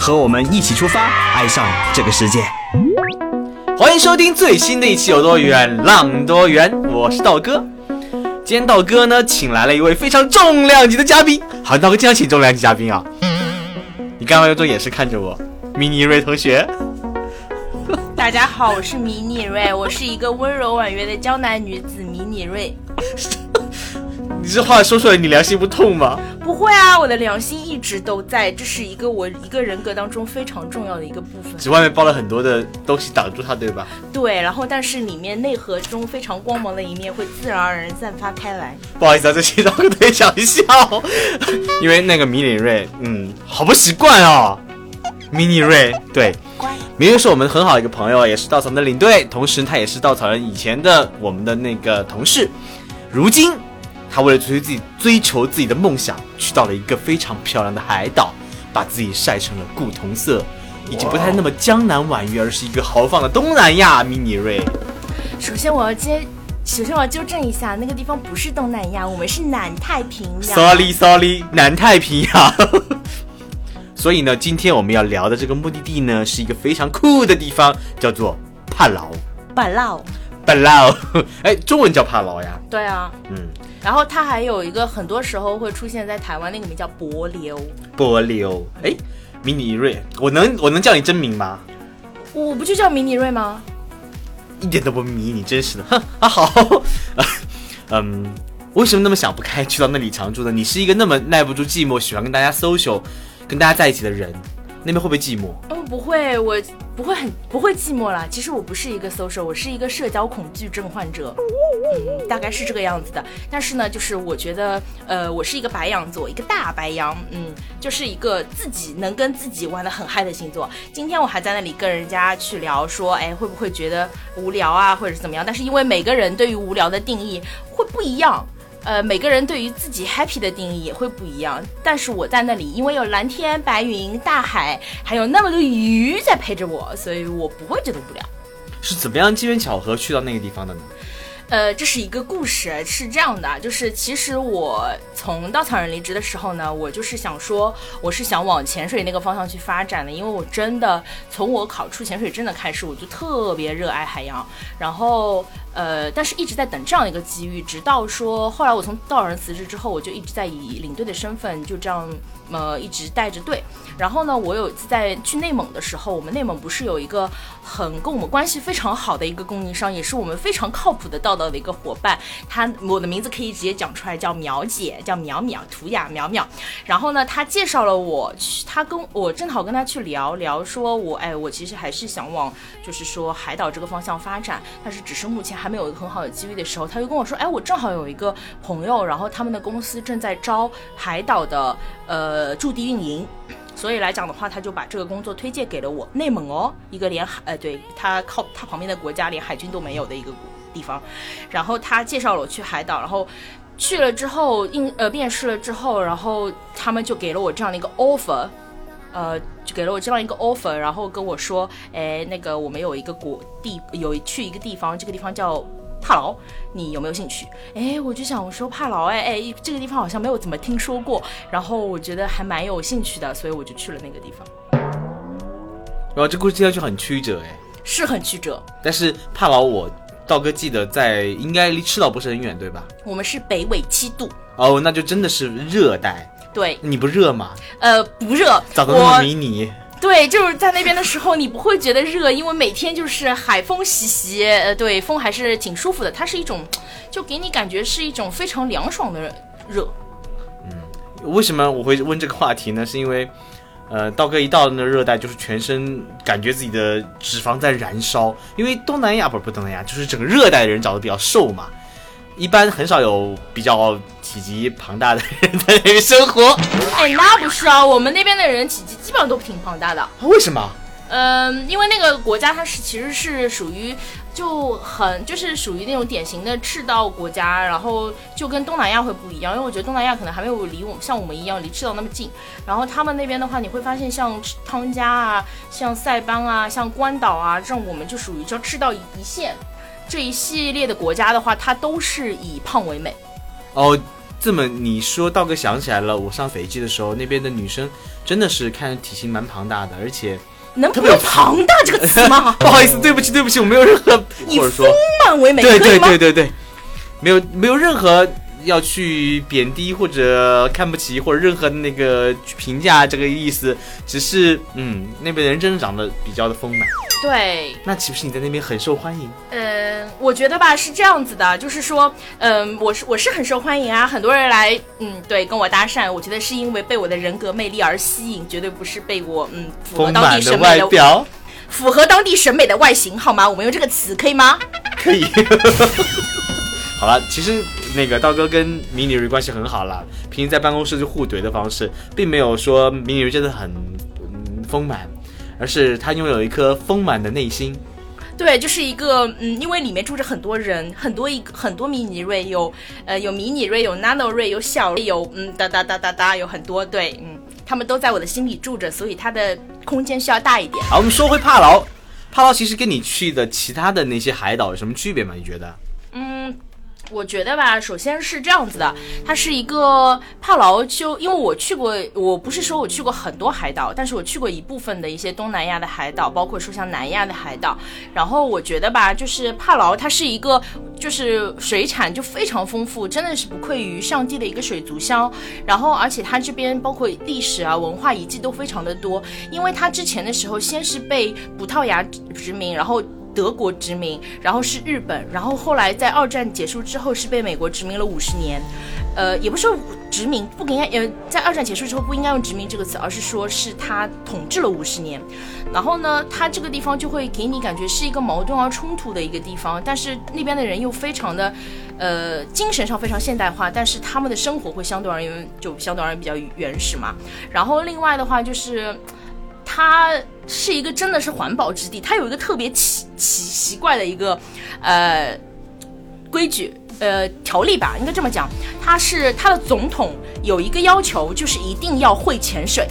和我们一起出发，爱上这个世界。欢迎收听最新的一期《有多远浪多远》，我是道哥。今天道哥呢，请来了一位非常重量级的嘉宾。好，道哥经常请重量级嘉宾啊。你干嘛用这种眼神看着我，迷你瑞同学？大家好，我是迷你瑞，我是一个温柔婉约的江南女子迷你瑞。你这话说出来，你良心不痛吗？不会啊，我的良心一直都在，这是一个我一个人格当中非常重要的一个部分。只外面包了很多的东西挡住它，对吧？对，然后但是里面内核中非常光芒的一面会自然而然散发开来。不好意思啊，这期道哥特别想笑，因为那个迷你瑞，嗯，好不习惯哦。迷你瑞，对，迷你瑞是我们很好的一个朋友，也是稻草人的领队，同时他也是稻草人以前的我们的那个同事，如今。他为了追求自己追求自己的梦想，去到了一个非常漂亮的海岛，把自己晒成了古铜色，已经不太那么江南婉约，而是一个豪放的东南亚。mini 瑞，首先我要接，首先我要纠正一下，那个地方不是东南亚，我们是南太平洋。Sorry Sorry，南太平洋。所以呢，今天我们要聊的这个目的地呢，是一个非常酷的地方，叫做帕劳。帕劳。帕劳。哎，中文叫帕劳呀？对啊。嗯。然后它还有一个，很多时候会出现在台湾，那个名叫柏流。柏流，哎，迷你瑞，我能我能叫你真名吗？我不就叫迷你瑞吗？一点都不迷你，真实的。哼 啊好，嗯，为什么那么想不开去到那里常住呢？你是一个那么耐不住寂寞，喜欢跟大家 social，跟大家在一起的人。那边会不会寂寞？嗯，不会，我不会很不会寂寞啦。其实我不是一个 social，我是一个社交恐惧症患者，嗯，大概是这个样子的。但是呢，就是我觉得，呃，我是一个白羊座，一个大白羊，嗯，就是一个自己能跟自己玩的很嗨的星座。今天我还在那里跟人家去聊，说，哎，会不会觉得无聊啊，或者是怎么样？但是因为每个人对于无聊的定义会不一样。呃，每个人对于自己 happy 的定义也会不一样，但是我在那里，因为有蓝天白云、大海，还有那么多鱼在陪着我，所以我不会觉得无聊。是怎么样机缘巧合去到那个地方的呢？呃，这是一个故事，是这样的，就是其实我从稻草人离职的时候呢，我就是想说，我是想往潜水那个方向去发展的，因为我真的从我考出潜水证的开始，我就特别热爱海洋，然后。呃，但是一直在等这样一个机遇，直到说后来我从道人辞职之后，我就一直在以领队的身份就这样呃一直带着队。然后呢，我有一次在去内蒙的时候，我们内蒙不是有一个很跟我们关系非常好的一个供应商，也是我们非常靠谱的道道的一个伙伴。他我的名字可以直接讲出来，叫苗姐，叫苗苗图雅苗苗。然后呢，他介绍了我去，他跟我正好跟他去聊聊，说我哎，我其实还是想往就是说海岛这个方向发展，但是只是目前。还没有一个很好的机遇的时候，他就跟我说：“哎，我正好有一个朋友，然后他们的公司正在招海岛的呃驻地运营，所以来讲的话，他就把这个工作推荐给了我。内蒙哦，一个连海呃，对他靠他旁边的国家连海军都没有的一个地方。然后他介绍了我去海岛，然后去了之后应呃面试了之后，然后他们就给了我这样的一个 offer。”呃，就给了我这样一个 offer，然后跟我说，哎，那个我们有一个国地，有去一个地方，这个地方叫帕劳，你有没有兴趣？哎，我就想我说帕劳，哎哎，这个地方好像没有怎么听说过，然后我觉得还蛮有兴趣的，所以我就去了那个地方。哇，这故事听上去很曲折，哎，是很曲折。但是帕劳，我道哥记得在应该离赤道不是很远，对吧？我们是北纬七度。哦，那就真的是热带。对，你不热吗？呃，不热。长得那么迷你。对，就是在那边的时候，你不会觉得热，因为每天就是海风习习，呃，对，风还是挺舒服的。它是一种，就给你感觉是一种非常凉爽的热。嗯，为什么我会问这个话题呢？是因为，呃，道哥一到那热带，就是全身感觉自己的脂肪在燃烧，因为东南亚不是不东南亚，就是整个热带的人长得比较瘦嘛。一般很少有比较体积庞大的人在那边生活。哎，那不是啊，我们那边的人体积基本上都挺庞大的。为什么？嗯，因为那个国家它是其实是属于就很就是属于那种典型的赤道国家，然后就跟东南亚会不一样，因为我觉得东南亚可能还没有离我们像我们一样离赤道那么近。然后他们那边的话，你会发现像汤加啊、像塞班啊、像关岛啊这种，我们就属于叫赤道一线这一系列的国家的话，它都是以胖为美。哦，这么你说道哥想起来了，我上斐济的时候，那边的女生真的是看着体型蛮庞大的，而且。能不用“庞大”这个词吗？不好意思，对不起，对不起，我没有任何以丰满为美，对对对对对，没有没有任何。要去贬低或者看不起或者任何的那个评价这个意思，只是嗯，那边人真的长得比较的丰满。对，那岂不是你在那边很受欢迎？嗯，我觉得吧是这样子的，就是说，嗯，我是我是很受欢迎啊，很多人来，嗯，对，跟我搭讪，我觉得是因为被我的人格魅力而吸引，绝对不是被我嗯符合当地审美的外表，符合当地审美的外形，好吗？我们用这个词可以吗？可以。好了，其实。那个道哥跟迷你瑞关系很好了，平时在办公室就互怼的方式，并没有说迷你瑞真的很丰满，而是他拥有一颗丰满的内心。对，就是一个嗯，因为里面住着很多人，很多一很多迷你瑞，有呃有迷你瑞，有 nano 瑞，有小瑞，有嗯哒哒哒哒哒，有很多对，嗯，他们都在我的心里住着，所以它的空间需要大一点。好，我们说回帕劳，帕劳其实跟你去的其他的那些海岛有什么区别吗？你觉得？嗯。我觉得吧，首先是这样子的，它是一个帕劳就因为我去过，我不是说我去过很多海岛，但是我去过一部分的一些东南亚的海岛，包括说像南亚的海岛。然后我觉得吧，就是帕劳它是一个，就是水产就非常丰富，真的是不愧于上帝的一个水族箱。然后而且它这边包括历史啊、文化遗迹都非常的多，因为它之前的时候先是被葡萄牙殖民，然后。德国殖民，然后是日本，然后后来在二战结束之后是被美国殖民了五十年，呃，也不是殖民，不应该，呃，在二战结束之后不应该用殖民这个词，而是说是他统治了五十年。然后呢，他这个地方就会给你感觉是一个矛盾而冲突的一个地方，但是那边的人又非常的，呃，精神上非常现代化，但是他们的生活会相对而言就相对而言比较原始嘛。然后另外的话就是。它是一个真的是环保之地，它有一个特别奇奇奇怪的一个，呃，规矩，呃，条例吧，应该这么讲。它是它的总统有一个要求，就是一定要会潜水，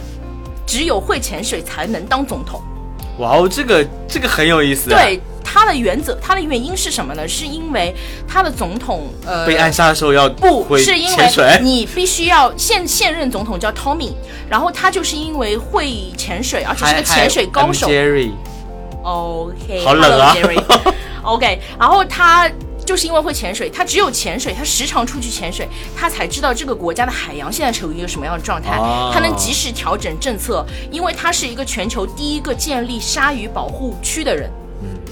只有会潜水才能当总统。哇哦，这个这个很有意思。对。它的原则，他的原因是什么呢？是因为他的总统，呃，被暗杀的时候要不是因为你必须要现现任总统叫 Tommy，然后他就是因为会潜水，而且是个潜水高手。OK，好冷啊。OK，然后他就是因为会潜水，他只有潜水，他时常出去潜水，他才知道这个国家的海洋现在处于一个什么样的状态，他能及时调整政策，因为他是一个全球第一个建立鲨鱼保护区的人。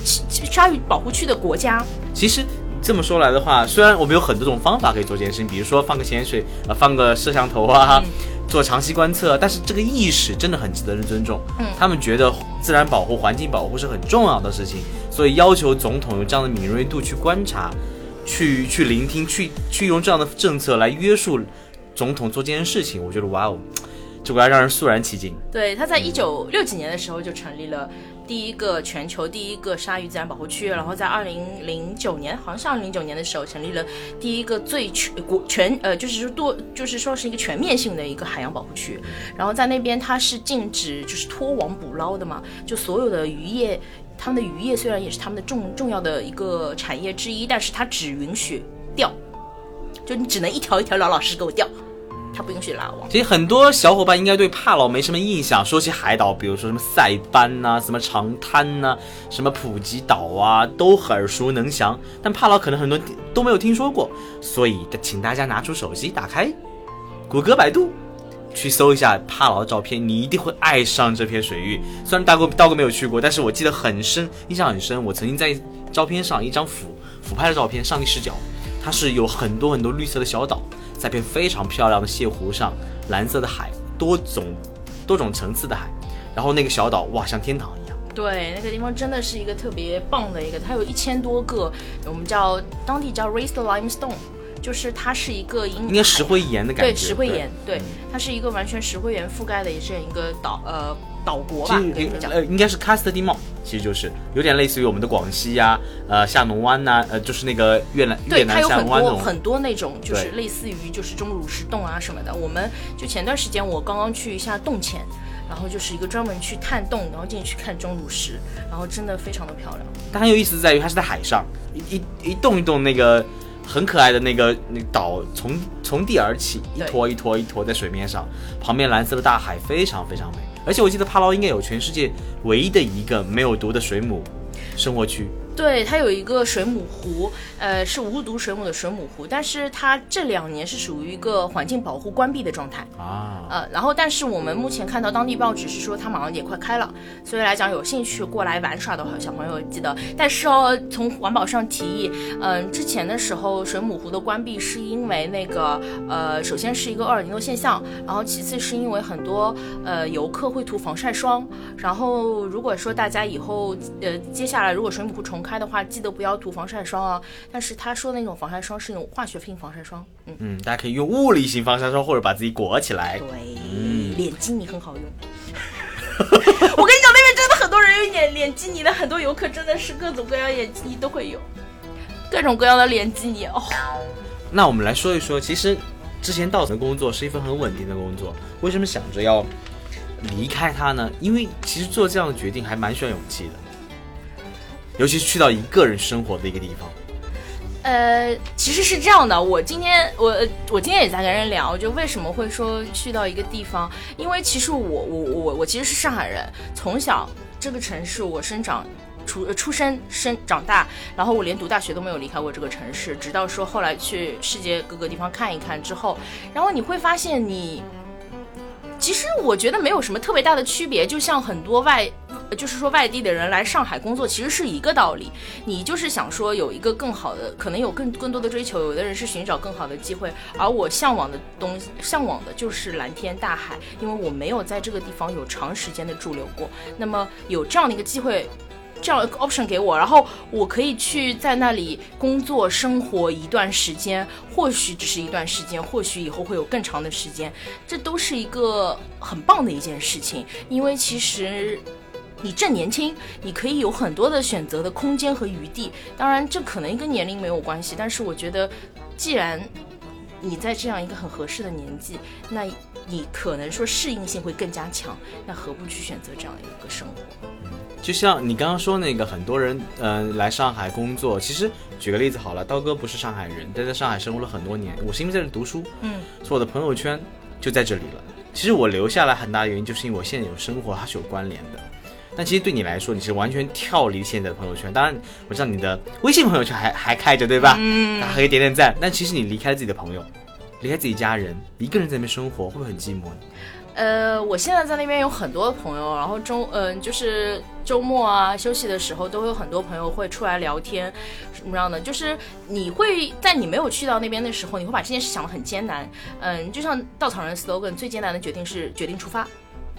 鲨鱼保护区的国家，其实这么说来的话，虽然我们有很多种方法可以做这件事情，比如说放个潜水，呃，放个摄像头啊，做长期观测，但是这个意识真的很值得人尊重。嗯，他们觉得自然保护、环境保护是很重要的事情，所以要求总统有这样的敏锐度去观察、去去聆听、去去用这样的政策来约束总统做这件事情，我觉得哇哦，这个让人肃然起敬。对，他在一九六几年的时候就成立了。第一个全球第一个鲨鱼自然保护区，然后在二零零九年，好像是二零零九年的时候，成立了第一个最全国全呃，就是说多，就是说是一个全面性的一个海洋保护区。然后在那边它是禁止就是拖网捕捞的嘛，就所有的渔业，他们的渔业虽然也是他们的重重要的一个产业之一，但是它只允许钓，就你只能一条一条老老实实给我钓。他不允许拉网。其实很多小伙伴应该对帕劳没什么印象。说起海岛，比如说什么塞班呐、什么长滩呐、什么普吉岛啊，都很耳熟能详。但帕劳可能很多都没有听说过，所以请大家拿出手机，打开谷歌、百度，去搜一下帕劳的照片，你一定会爱上这片水域。虽然大哥道哥没有去过，但是我记得很深，印象很深。我曾经在照片上一张俯俯拍的照片，上帝视角，它是有很多很多绿色的小岛。在片非常漂亮的泻湖上，蓝色的海，多种多种层次的海，然后那个小岛哇，像天堂一样。对，那个地方真的是一个特别棒的一个，它有一千多个，我们叫当地叫 raised limestone，就是它是一个应该石灰岩的感觉。对，石灰岩，对，它是一个完全石灰岩覆盖的，也是一个岛，呃，岛国吧，可以讲。呃，应该是喀斯特地貌，其实就是有点类似于我们的广西呀，呃，下龙湾呐，呃，就是那个越南越南下龙湾那种。很多那种就是类似于就是钟乳石洞啊什么的。我们就前段时间我刚刚去一下洞前，然后就是一个专门去探洞，然后进去看钟乳石，然后真的非常的漂亮。但很有意思在于它是在海上，一一一动一动那个。很可爱的那个那岛从从地而起，一坨一坨一坨在水面上，旁边蓝色的大海非常非常美。而且我记得帕劳应该有全世界唯一的一个没有毒的水母生活区。对，它有一个水母湖，呃，是无毒水母的水母湖，但是它这两年是属于一个环境保护关闭的状态啊。呃，然后但是我们目前看到当地报纸是说它马上也快开了，所以来讲有兴趣过来玩耍的小朋友记得。但是哦，从环保上提议，嗯，之前的时候水母湖的关闭是因为那个呃，首先是一个厄尔尼诺现象，然后其次是因为很多呃游客会涂防晒霜，然后如果说大家以后呃接下来如果水母湖重开的话，记得不要涂防晒霜啊！但是他说的那种防晒霜是那种化学性防晒霜，嗯嗯，大家可以用物理型防晒霜或者把自己裹起来。对，脸基尼很好用。我跟你讲，那边真的很多人用脸脸基尼的，很多游客真的是各种各样脸基尼都会有，各种各样的脸基尼哦。那我们来说一说，其实之前稻草的工作是一份很稳定的工作，为什么想着要离开它呢？因为其实做这样的决定还蛮需要勇气的。尤其是去到一个人生活的一个地方，呃，其实是这样的。我今天我我今天也在跟人聊，就为什么会说去到一个地方？因为其实我我我我其实是上海人，从小这个城市我生长出出生生长大，然后我连读大学都没有离开过这个城市，直到说后来去世界各个地方看一看之后，然后你会发现你。其实我觉得没有什么特别大的区别，就像很多外，就是说外地的人来上海工作，其实是一个道理。你就是想说有一个更好的，可能有更更多的追求。有的人是寻找更好的机会，而我向往的东西，向往的就是蓝天大海，因为我没有在这个地方有长时间的驻留过。那么有这样的一个机会。这样一个 option 给我，然后我可以去在那里工作生活一段时间，或许只是一段时间，或许以后会有更长的时间，这都是一个很棒的一件事情。因为其实你正年轻，你可以有很多的选择的空间和余地。当然，这可能跟年龄没有关系，但是我觉得，既然你在这样一个很合适的年纪，那你可能说适应性会更加强，那何不去选择这样一个生活？就像你刚刚说那个，很多人嗯来上海工作。其实举个例子好了，刀哥不是上海人，但在上海生活了很多年。我是因为在这读书，嗯，所以我的朋友圈就在这里了。其实我留下来很大的原因，就是因为我现在有生活，它是有关联的。但其实对你来说，你是完全跳离现在的朋友圈。当然，我知道你的微信朋友圈还还开着，对吧？嗯，还可以点点赞。但其实你离开了自己的朋友，离开自己家人，一个人在那边生活，会不会很寂寞呢？呃，我现在在那边有很多朋友，然后周嗯，就是周末啊休息的时候，都会有很多朋友会出来聊天，什么样的？就是你会在你没有去到那边的时候，你会把这件事想得很艰难。嗯，就像稻草人 slogan，最艰难的决定是决定出发。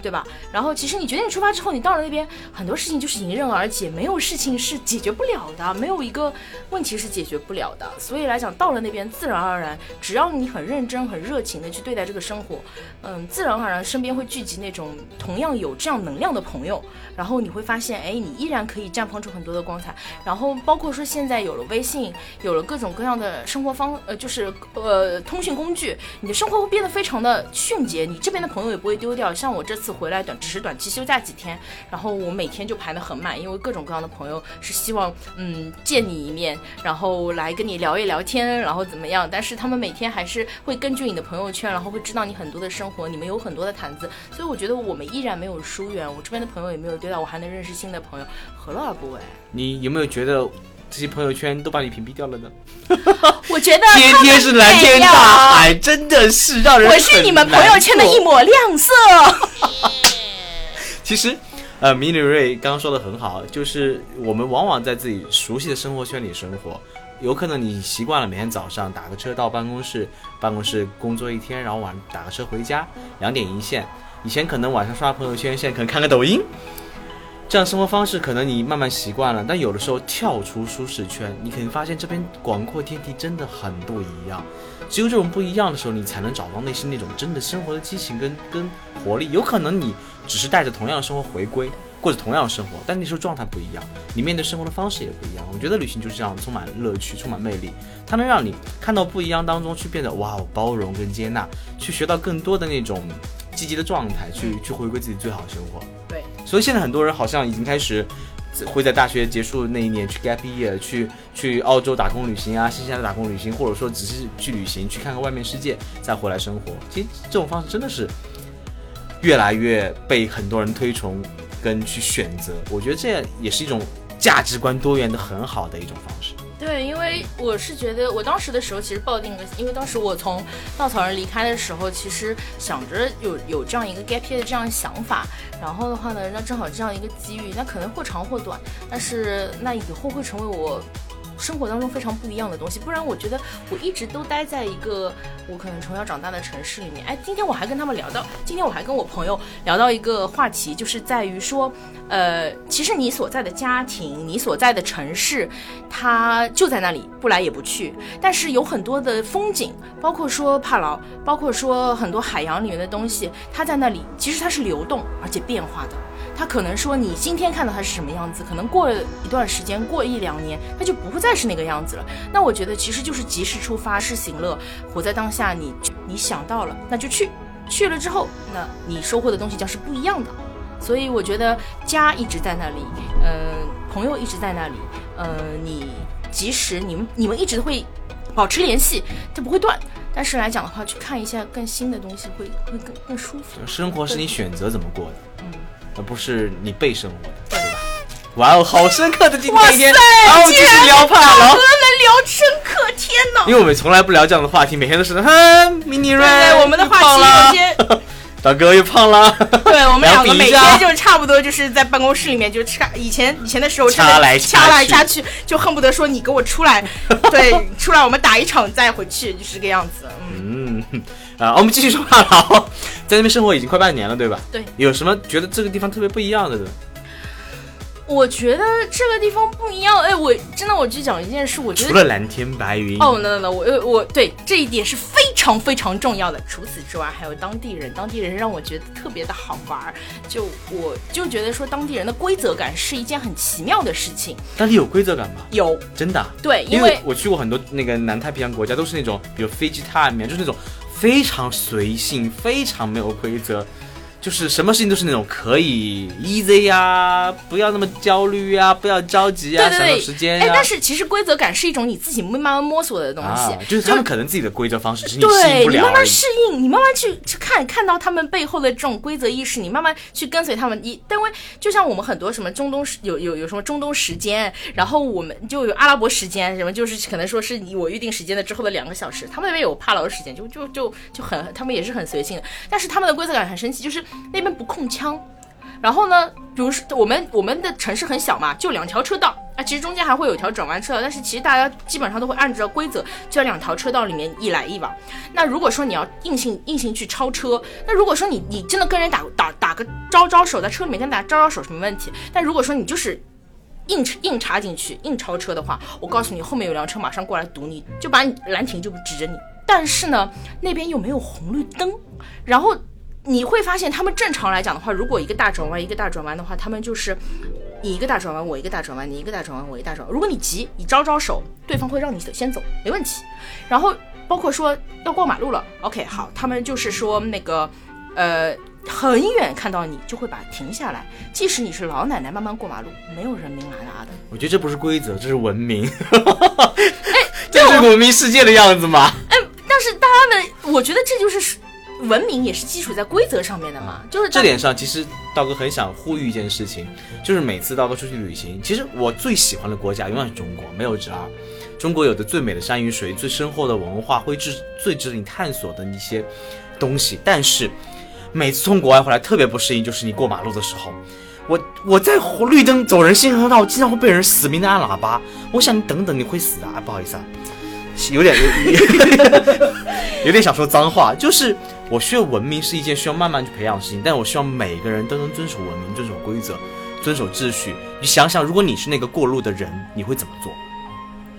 对吧？然后其实你决定出发之后，你到了那边，很多事情就是迎刃而解，没有事情是解决不了的，没有一个问题是解决不了的。所以来讲，到了那边，自然而然，只要你很认真、很热情的去对待这个生活，嗯，自然而然身边会聚集那种同样有这样能量的朋友，然后你会发现，哎，你依然可以绽放出很多的光彩。然后包括说现在有了微信，有了各种各样的生活方，呃，就是呃通讯工具，你的生活会变得非常的迅捷，你这边的朋友也不会丢掉。像我这次。回来短只是短期休假几天，然后我每天就排得很满，因为各种各样的朋友是希望嗯见你一面，然后来跟你聊一聊天，然后怎么样？但是他们每天还是会根据你的朋友圈，然后会知道你很多的生活，你们有很多的谈资，所以我觉得我们依然没有疏远，我这边的朋友也没有丢掉，我还能认识新的朋友，何乐而不为？你有没有觉得这些朋友圈都把你屏蔽掉了呢？我觉得天天是蓝天大海，真的是让人我是你们朋友圈的一抹亮色。其实，呃，米女瑞刚刚说的很好，就是我们往往在自己熟悉的生活圈里生活，有可能你习惯了每天早上打个车到办公室，办公室工作一天，然后晚打个车回家，两点一线。以前可能晚上刷朋友圈，现在可能看个抖音。这样生活方式可能你慢慢习惯了，但有的时候跳出舒适圈，你肯定发现这边广阔天地真的很不一样。只有这种不一样的时候，你才能找到内心那种真的生活的激情跟 跟活力。有可能你只是带着同样的生活回归，过着同样的生活，但那时候状态不一样，你面对生活的方式也不一样。我觉得旅行就是这样，充满乐趣，充满魅力，它能让你看到不一样当中去变得哇哦包容跟接纳，去学到更多的那种积极的状态，去去回归自己最好的生活。所以现在很多人好像已经开始会在大学结束那一年去 gap year，去去澳洲打工旅行啊，新西兰打工旅行，或者说只是去旅行，去看看外面世界，再回来生活。其实这种方式真的是越来越被很多人推崇跟去选择。我觉得这也是一种价值观多元的很好的一种方式。对，因为我是觉得，我当时的时候其实抱定了，因为当时我从稻草人离开的时候，其实想着有有这样一个 gap 的这样的想法，然后的话呢，那正好这样一个机遇，那可能或长或短，但是那以后会成为我。生活当中非常不一样的东西，不然我觉得我一直都待在一个我可能从小长大的城市里面。哎，今天我还跟他们聊到，今天我还跟我朋友聊到一个话题，就是在于说，呃，其实你所在的家庭，你所在的城市，它就在那里，不来也不去。但是有很多的风景，包括说帕劳，包括说很多海洋里面的东西，它在那里，其实它是流动而且变化的。它可能说你今天看到他是什么样子，可能过一段时间，过一两年，他就不会再是那个样子了。那我觉得其实就是及时出发，是行乐，活在当下。你你想到了，那就去，去了之后，那你收获的东西将是不一样的。所以我觉得家一直在那里，嗯，朋友一直在那里，嗯，你即使你们你们一直会保持联系，它不会断。但是来讲的话，去看一下更新的东西，会会更更舒服。生活是你选择怎么过的，嗯。而不是你被生活的，对。吧？哇哦，好深刻的今天一天，然后继续聊帕劳，能聊深刻，天哪！因为我们从来不聊这样的话题，每天都是哼，mini 我们的话题有些，大哥又胖了，对我们两个 每天就差不多就是在办公室里面就掐，以前以前的时候掐来掐来掐去，就恨不得说你给我出来，对，出来我们打一场再回去，就是这个样子，嗯。啊，我们继续说帕劳，在那边生活已经快半年了，对吧？对。有什么觉得这个地方特别不一样的呢？我觉得这个地方不一样，哎，我真的，我就讲一件事，我觉得除了蓝天白云，哦，那那那，我我对这一点是非常非常重要的。除此之外，还有当地人，当地人让我觉得特别的好玩，就我就觉得说当地人的规则感是一件很奇妙的事情。当地有规则感吗？有，真的。对，因为我去过很多那个南太平洋国家，都是那种比如飞机 time，就是那种。非常随性，非常没有规则。就是什么事情都是那种可以 easy 呀，不要那么焦虑呀，不要着急呀，享受时间呀。哎，但是其实规则感是一种你自己慢慢摸索的东西，就是他们可能自己的规则方式是你对你慢慢适应，你慢慢去去看看到他们背后的这种规则意识，你慢慢去跟随他们。你因为就像我们很多什么中东有有有什么中东时间，然后我们就有阿拉伯时间，什么就是可能说是你我预定时间的之后的两个小时，他们那边有帕劳的时间，就就就就很他们也是很随性的，但是他们的规则感很神奇，就是那边不控。枪，然后呢？比如说我们我们的城市很小嘛，就两条车道啊，其实中间还会有条转弯车道，但是其实大家基本上都会按照规则，就在两条车道里面一来一往。那如果说你要硬性硬性去超车，那如果说你你真的跟人打打打个招招手，在车里面跟大家招招手是没问题。但如果说你就是硬硬插进去硬超车的话，我告诉你，后面有辆车马上过来堵你，就把你拦停，就指着你。但是呢，那边又没有红绿灯，然后。你会发现，他们正常来讲的话，如果一个大转弯，一个大转弯的话，他们就是你一个大转弯，我一个大转弯，你一个大转弯，我一个大转弯。如果你急，你招招手，对方会让你先走，没问题。然后包括说要过马路了，OK，好，他们就是说那个呃很远看到你就会把停下来，即使你是老奶奶慢慢过马路，没有人明拿拿的。我觉得这不是规则，这是文明。哎，这是文明世界的样子吗？哎，但是大家的，我觉得这就是。文明也是基础在规则上面的嘛，就是这点上，其实道哥很想呼吁一件事情，就是每次道哥出去旅行，其实我最喜欢的国家永远是中国，没有之二。中国有的最美的山与水，最深厚的文化，会值最值得你探索的一些东西。但是每次从国外回来，特别不适应，就是你过马路的时候，我我在红绿灯走人行横道，经常会被人死命的按喇叭。我想你等等，你会死啊！不好意思啊，有点 有点想说脏话，就是。我需要文明是一件需要慢慢去培养的事情，但我希望每个人都能遵守文明、遵守规则，遵守秩序。你想想，如果你是那个过路的人，你会怎么做？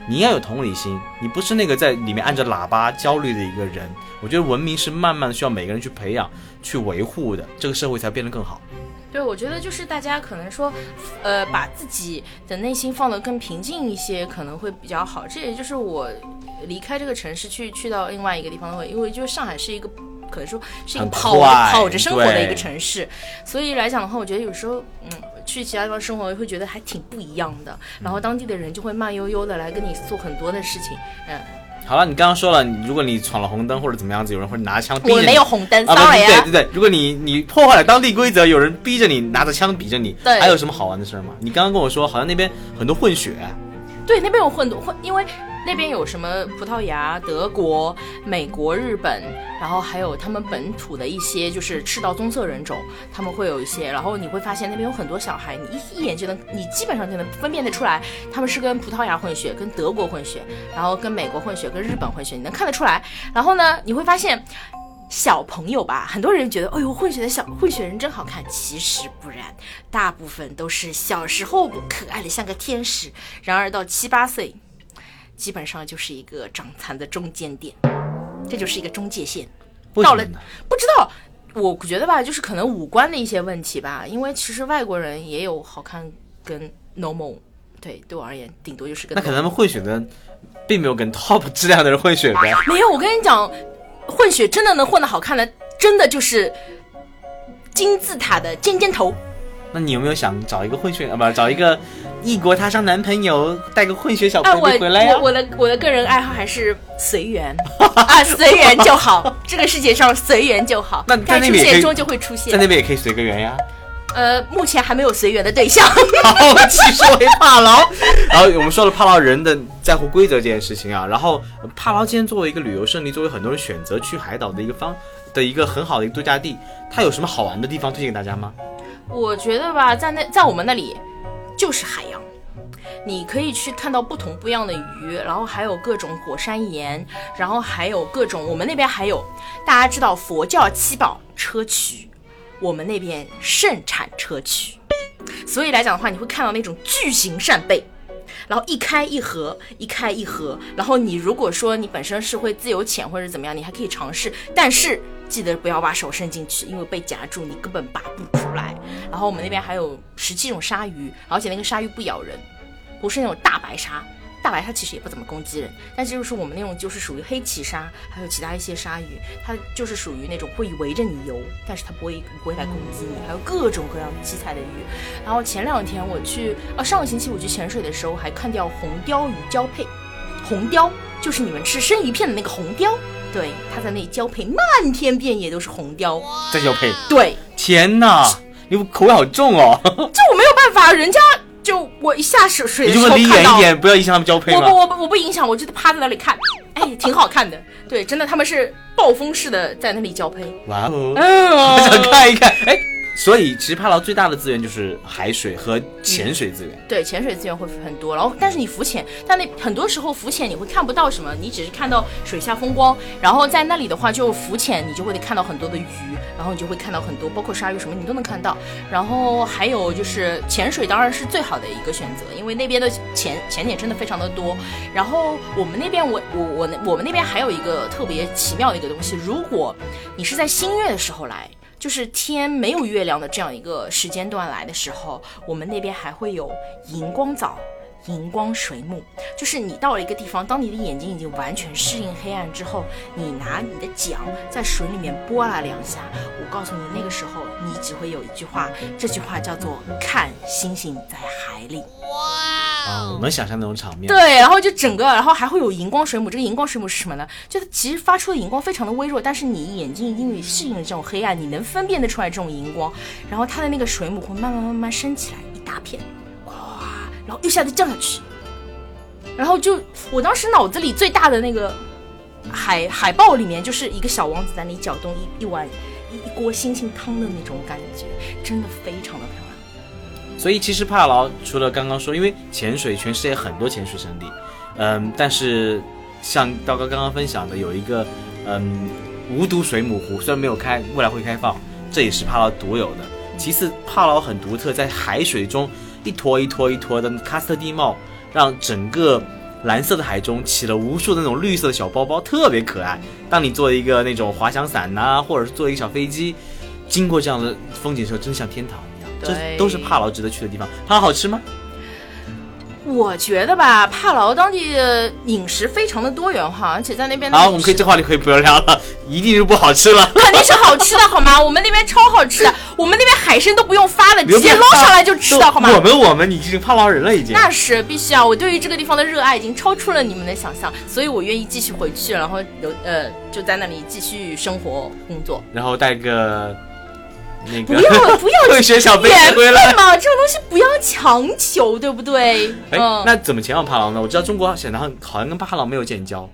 你要有同理心，你不是那个在里面按着喇叭焦虑的一个人。我觉得文明是慢慢需要每个人去培养、去维护的，这个社会才变得更好。对，我觉得就是大家可能说，呃，把自己的内心放得更平静一些，可能会比较好。这也就是我离开这个城市去去到另外一个地方的话，因为就上海是一个。可能说是一个跑跑着生活的一个城市，所以来讲的话，我觉得有时候，嗯，去其他地方生活会觉得还挺不一样的。然后当地的人就会慢悠悠的来跟你做很多的事情，嗯。好了，你刚刚说了，如果你闯了红灯或者怎么样子，有人会拿枪逼着你。我没有红灯，sorry 啊。对对对，如果你你破坏了当地规则，有人逼着你拿着枪逼着你，对，还有什么好玩的事吗？你刚刚跟我说，好像那边很多混血。对，那边有混多混，因为。那边有什么葡萄牙、德国、美国、日本，然后还有他们本土的一些就是赤道棕色人种，他们会有一些，然后你会发现那边有很多小孩，你一一眼就能，你基本上就能分辨得出来，他们是跟葡萄牙混血、跟德国混血，然后跟美国混血、跟日本混血，你能看得出来。然后呢，你会发现小朋友吧，很多人觉得，哎呦，混血的小混血人真好看，其实不然，大部分都是小时候可爱的像个天使，然而到七八岁。基本上就是一个长残的中间点，这就是一个中界线。到了不知道，我觉得吧，就是可能五官的一些问题吧。因为其实外国人也有好看跟 normal，对对我而言，顶多就是个。那可能他们混血的，并没有跟 top 质量的人混血呗。没有，我跟你讲，混血真的能混的好看的，真的就是金字塔的尖尖头。那你有没有想找一个混血啊？不，找一个。异国他乡男朋友带个混血小朋友回来呀！我我的我的个人爱好还是随缘啊，随缘就好。这个世界上随缘就好，那在那边终究会出现，在那边也可以随个缘呀。呃，目前还没有随缘的对象。好，其实为帕劳。然后我们说了帕劳人的在乎规则这件事情啊，然后帕劳今天作为一个旅游胜地，作为很多人选择去海岛的一个方的一个很好的一个度假地，它有什么好玩的地方推荐给大家吗？我觉得吧，在那在我们那里。就是海洋，你可以去看到不同不一样的鱼，然后还有各种火山岩，然后还有各种我们那边还有大家知道佛教七宝砗磲，我们那边盛产砗磲，所以来讲的话，你会看到那种巨型扇贝，然后一开一合，一开一合，然后你如果说你本身是会自由潜或者怎么样，你还可以尝试，但是。记得不要把手伸进去，因为被夹住，你根本拔不出来。然后我们那边还有十七种鲨鱼，而且那个鲨鱼不咬人，不是那种大白鲨。大白鲨其实也不怎么攻击人，但是就是我们那种就是属于黑鳍鲨，还有其他一些鲨鱼，它就是属于那种会围着你游，但是它不会不会来攻击你。还有各种各样七彩的鱼。然后前两天我去，呃，上个星期我去潜水的时候还看到红鲷鱼交配，红鲷就是你们吃生鱼片的那个红鲷。对，他在那里交配，漫天遍野都是红雕在交配。对，天哪，你口味好重哦！这我没有办法，人家就我一下水水的时候离远一点，不要影响他们交配我不，我不，我不影响，我就趴在那里看，哎，挺好看的。对，真的，他们是暴风式的在那里交配。哇哦，我 想看一看，哎。所以，其实帕劳最大的资源就是海水和潜水资源。对，潜水资源会很多。然后，但是你浮潜，但那很多时候浮潜你会看不到什么，你只是看到水下风光。然后在那里的话，就浮潜，你就会看到很多的鱼，然后你就会看到很多，包括鲨鱼什么，你都能看到。然后还有就是潜水，当然是最好的一个选择，因为那边的潜潜点真的非常的多。然后我们那边，我我我我们那边还有一个特别奇妙的一个东西，如果你是在新月的时候来。就是天没有月亮的这样一个时间段来的时候，我们那边还会有荧光藻、荧光水母。就是你到了一个地方，当你的眼睛已经完全适应黑暗之后，你拿你的桨在水里面拨拉两下，我告诉你，那个时候你只会有一句话，这句话叫做“看星星在海里”。啊，我能想象那种场面。对，然后就整个，然后还会有荧光水母。这个荧光水母是什么呢？就它其实发出的荧光非常的微弱，但是你眼睛因为适应了这种黑暗，你能分辨得出来这种荧光。然后它的那个水母会慢慢慢慢升起来，一大片，哇，然后一下子降下去。然后就我当时脑子里最大的那个海海报里面，就是一个小王子在那里搅动一一碗一一锅星星汤的那种感觉，真的非常的。所以其实帕劳除了刚刚说，因为潜水，全世界很多潜水圣地，嗯，但是像刀哥刚刚分享的，有一个嗯无毒水母湖，虽然没有开，未来会开放，这也是帕劳独有的。其次，帕劳很独特，在海水中一坨一坨一坨的喀斯特地貌，让整个蓝色的海中起了无数的那种绿色的小包包，特别可爱。当你做一个那种滑翔伞呐、或者是坐一个小飞机，经过这样的风景时候，真像天堂。这都是帕劳值得去的地方。帕劳好吃吗？我觉得吧，帕劳当地的饮食非常的多元化，而且在那边的好，我们可以这话题可以不要聊了，一定是不好吃了。肯定是好吃的，好吗？我们那边超好吃的，我们那边海参都不用发了，直接捞上来就吃的，好吗？我们我们，你已经帕劳人了，已经。那是必须啊！我对于这个地方的热爱已经超出了你们的想象，所以我愿意继续回去，然后留呃就在那里继续生活工作。然后带个那个不要不要 退学小飞缘机回来。嘛，这种东西不要强求，对不对？哎，嗯，那怎么前往帕劳呢？我知道中国显然好像跟帕劳没有建交。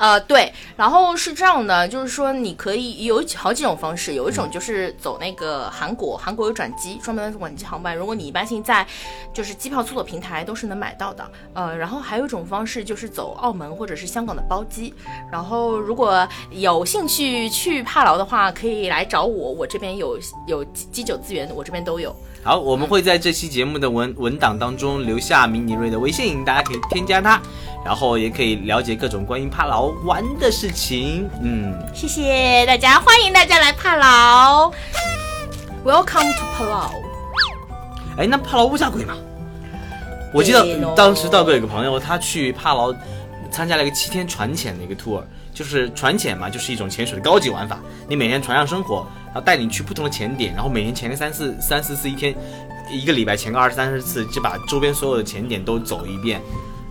呃，对，然后是这样的，就是说你可以有好几种方式，有一种就是走那个韩国，韩国有转机，专门的转机航班，如果你一般性在就是机票搜索平台都是能买到的，呃，然后还有一种方式就是走澳门或者是香港的包机，然后如果有兴趣去帕劳的话，可以来找我，我这边有有机机酒资源，我这边都有。好，我们会在这期节目的文文档当中留下迷你瑞的微信，大家可以添加他，然后也可以了解各种关于帕劳玩的事情。嗯，谢谢大家，欢迎大家来帕劳，Welcome to Palau。哎，那帕劳物价贵吗？我记得当时道哥有个朋友，他去帕劳参加了一个七天船潜的一个 tour，就是船潜嘛，就是一种潜水的高级玩法。你每天船上生活，然后带你去不同的潜点，然后每天潜个三四三四次，一天一个礼拜潜个二十三十次，就把周边所有的潜点都走一遍。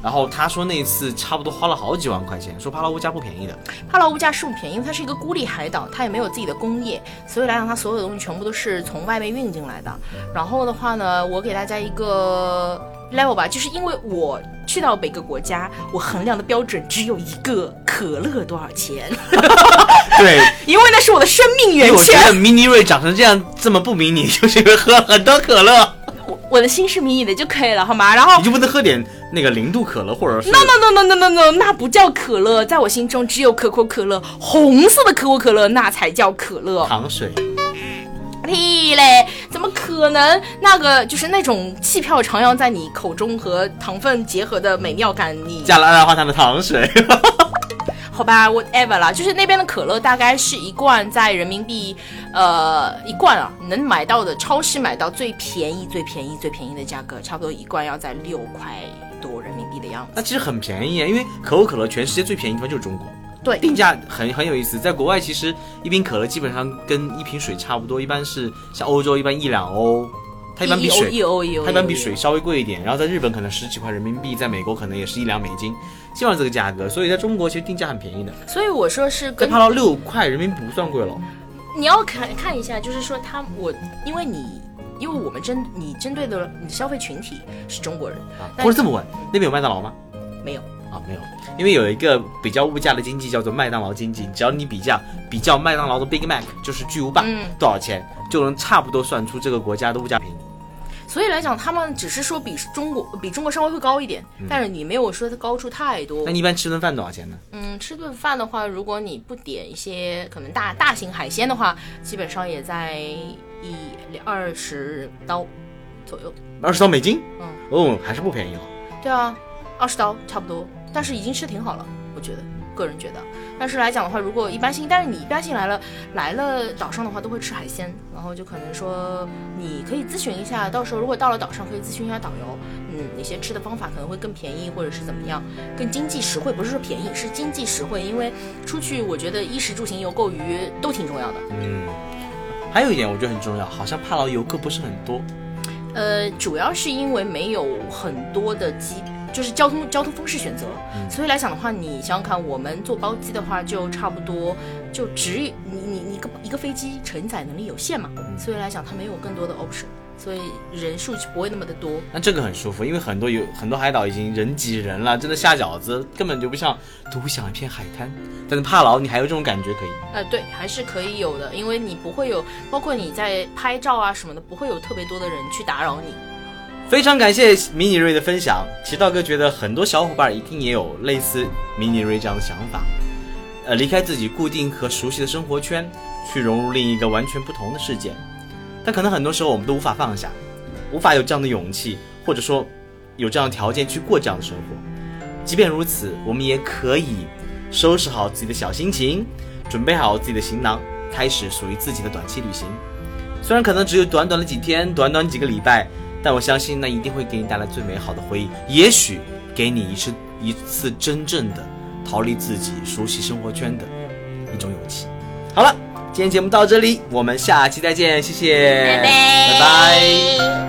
然后他说那一次差不多花了好几万块钱，说帕劳物价不便宜的。帕劳物价是不便宜，因为它是一个孤立海岛，它也没有自己的工业，所以来讲，它所有的东西全部都是从外面运进来的。然后的话呢，我给大家一个 level 吧，就是因为我去到每个国家，我衡量的标准只有一个：可乐多少钱？对，因为那是我的生命源泉我觉得泉。迷你瑞长成这样这么不迷你，就是因为喝了很多可乐。我我的心是迷你的就可以了，好吗？然后你就不能喝点那个零度可乐，或者是 No no no no no no no，那不叫可乐，在我心中只有可口可乐，红色的可口可乐那才叫可乐。糖水？屁嘞，怎么可能？那个就是那种气泡徜徉在你口中和糖分结合的美妙感，你加了二氧化碳的糖水。好吧，whatever 啦，就是那边的可乐大概是一罐在人民币，呃，一罐啊能买到的，超市买到最便宜、最便宜、最便宜的价格，差不多一罐要在六块多人民币的样子。那其实很便宜啊，因为可口可乐全世界最便宜的地方就是中国，对，定价很很有意思。在国外，其实一瓶可乐基本上跟一瓶水差不多，一般是像欧洲一般一两欧，它一般比水一欧一欧，它一般比水稍微贵一点。然后在日本可能十几块人民币，在美国可能也是一两美金，基本上这个价格。所以在中国其实定价很便宜的，所以我说是跟在帕劳六块人民币不算贵了。你要看看一下，就是说他我，因为你，因为我们针你针对的你消费群体是中国人，啊，或者这么问，那边有麦当劳吗？没有。啊，没有，因为有一个比较物价的经济叫做麦当劳经济，只要你比较比较麦当劳的 Big Mac，就是巨无霸、多少钱，就能差不多算出这个国家的物价平。所以来讲，他们只是说比中国比中国稍微会高一点，但是你没有说它高出太多那。你一般吃顿饭多少钱呢？嗯，吃顿饭的话，如果你不点一些可能大大型海鲜的话，基本上也在一二十刀左右。二十刀美金？嗯，哦，还是不便宜了。对啊，二十刀差不多，但是已经吃挺好了，我觉得，个人觉得。但是来讲的话，如果一般性，但是你一般性来了来了岛上的话，都会吃海鲜，然后就可能说你可以咨询一下，到时候如果到了岛上，可以咨询一下导游，嗯，哪些吃的方法可能会更便宜，或者是怎么样，更经济实惠，不是说便宜，是经济实惠，因为出去我觉得衣食住行游购娱都挺重要的。嗯，还有一点我觉得很重要，好像帕劳游客不是很多。呃，主要是因为没有很多的机，就是交通交通方式选择，所以来讲的话，你想想看，我们坐包机的话，就差不多就只你你你一个一个飞机承载能力有限嘛，所以来讲它没有更多的 option，所以人数就不会那么的多。那这个很舒服，因为很多有很多海岛已经人挤人了，真的下饺子根本就不像独享一片海滩。但是帕劳你还有这种感觉可以。呃，对，还是可以有的，因为你不会有，包括你在拍照啊什么的，不会有特别多的人去打扰你。非常感谢迷你瑞的分享。其实道哥觉得很多小伙伴一定也有类似迷你瑞这样的想法，呃，离开自己固定和熟悉的生活圈，去融入另一个完全不同的世界。但可能很多时候我们都无法放下，无法有这样的勇气，或者说有这样的条件去过这样的生活。即便如此，我们也可以收拾好自己的小心情，准备好自己的行囊，开始属于自己的短期旅行。虽然可能只有短短的几天，短短几个礼拜，但我相信那一定会给你带来最美好的回忆，也许给你一次一次真正的逃离自己熟悉生活圈的一种勇气。好了，今天节目到这里，我们下期再见，谢谢，拜拜拜。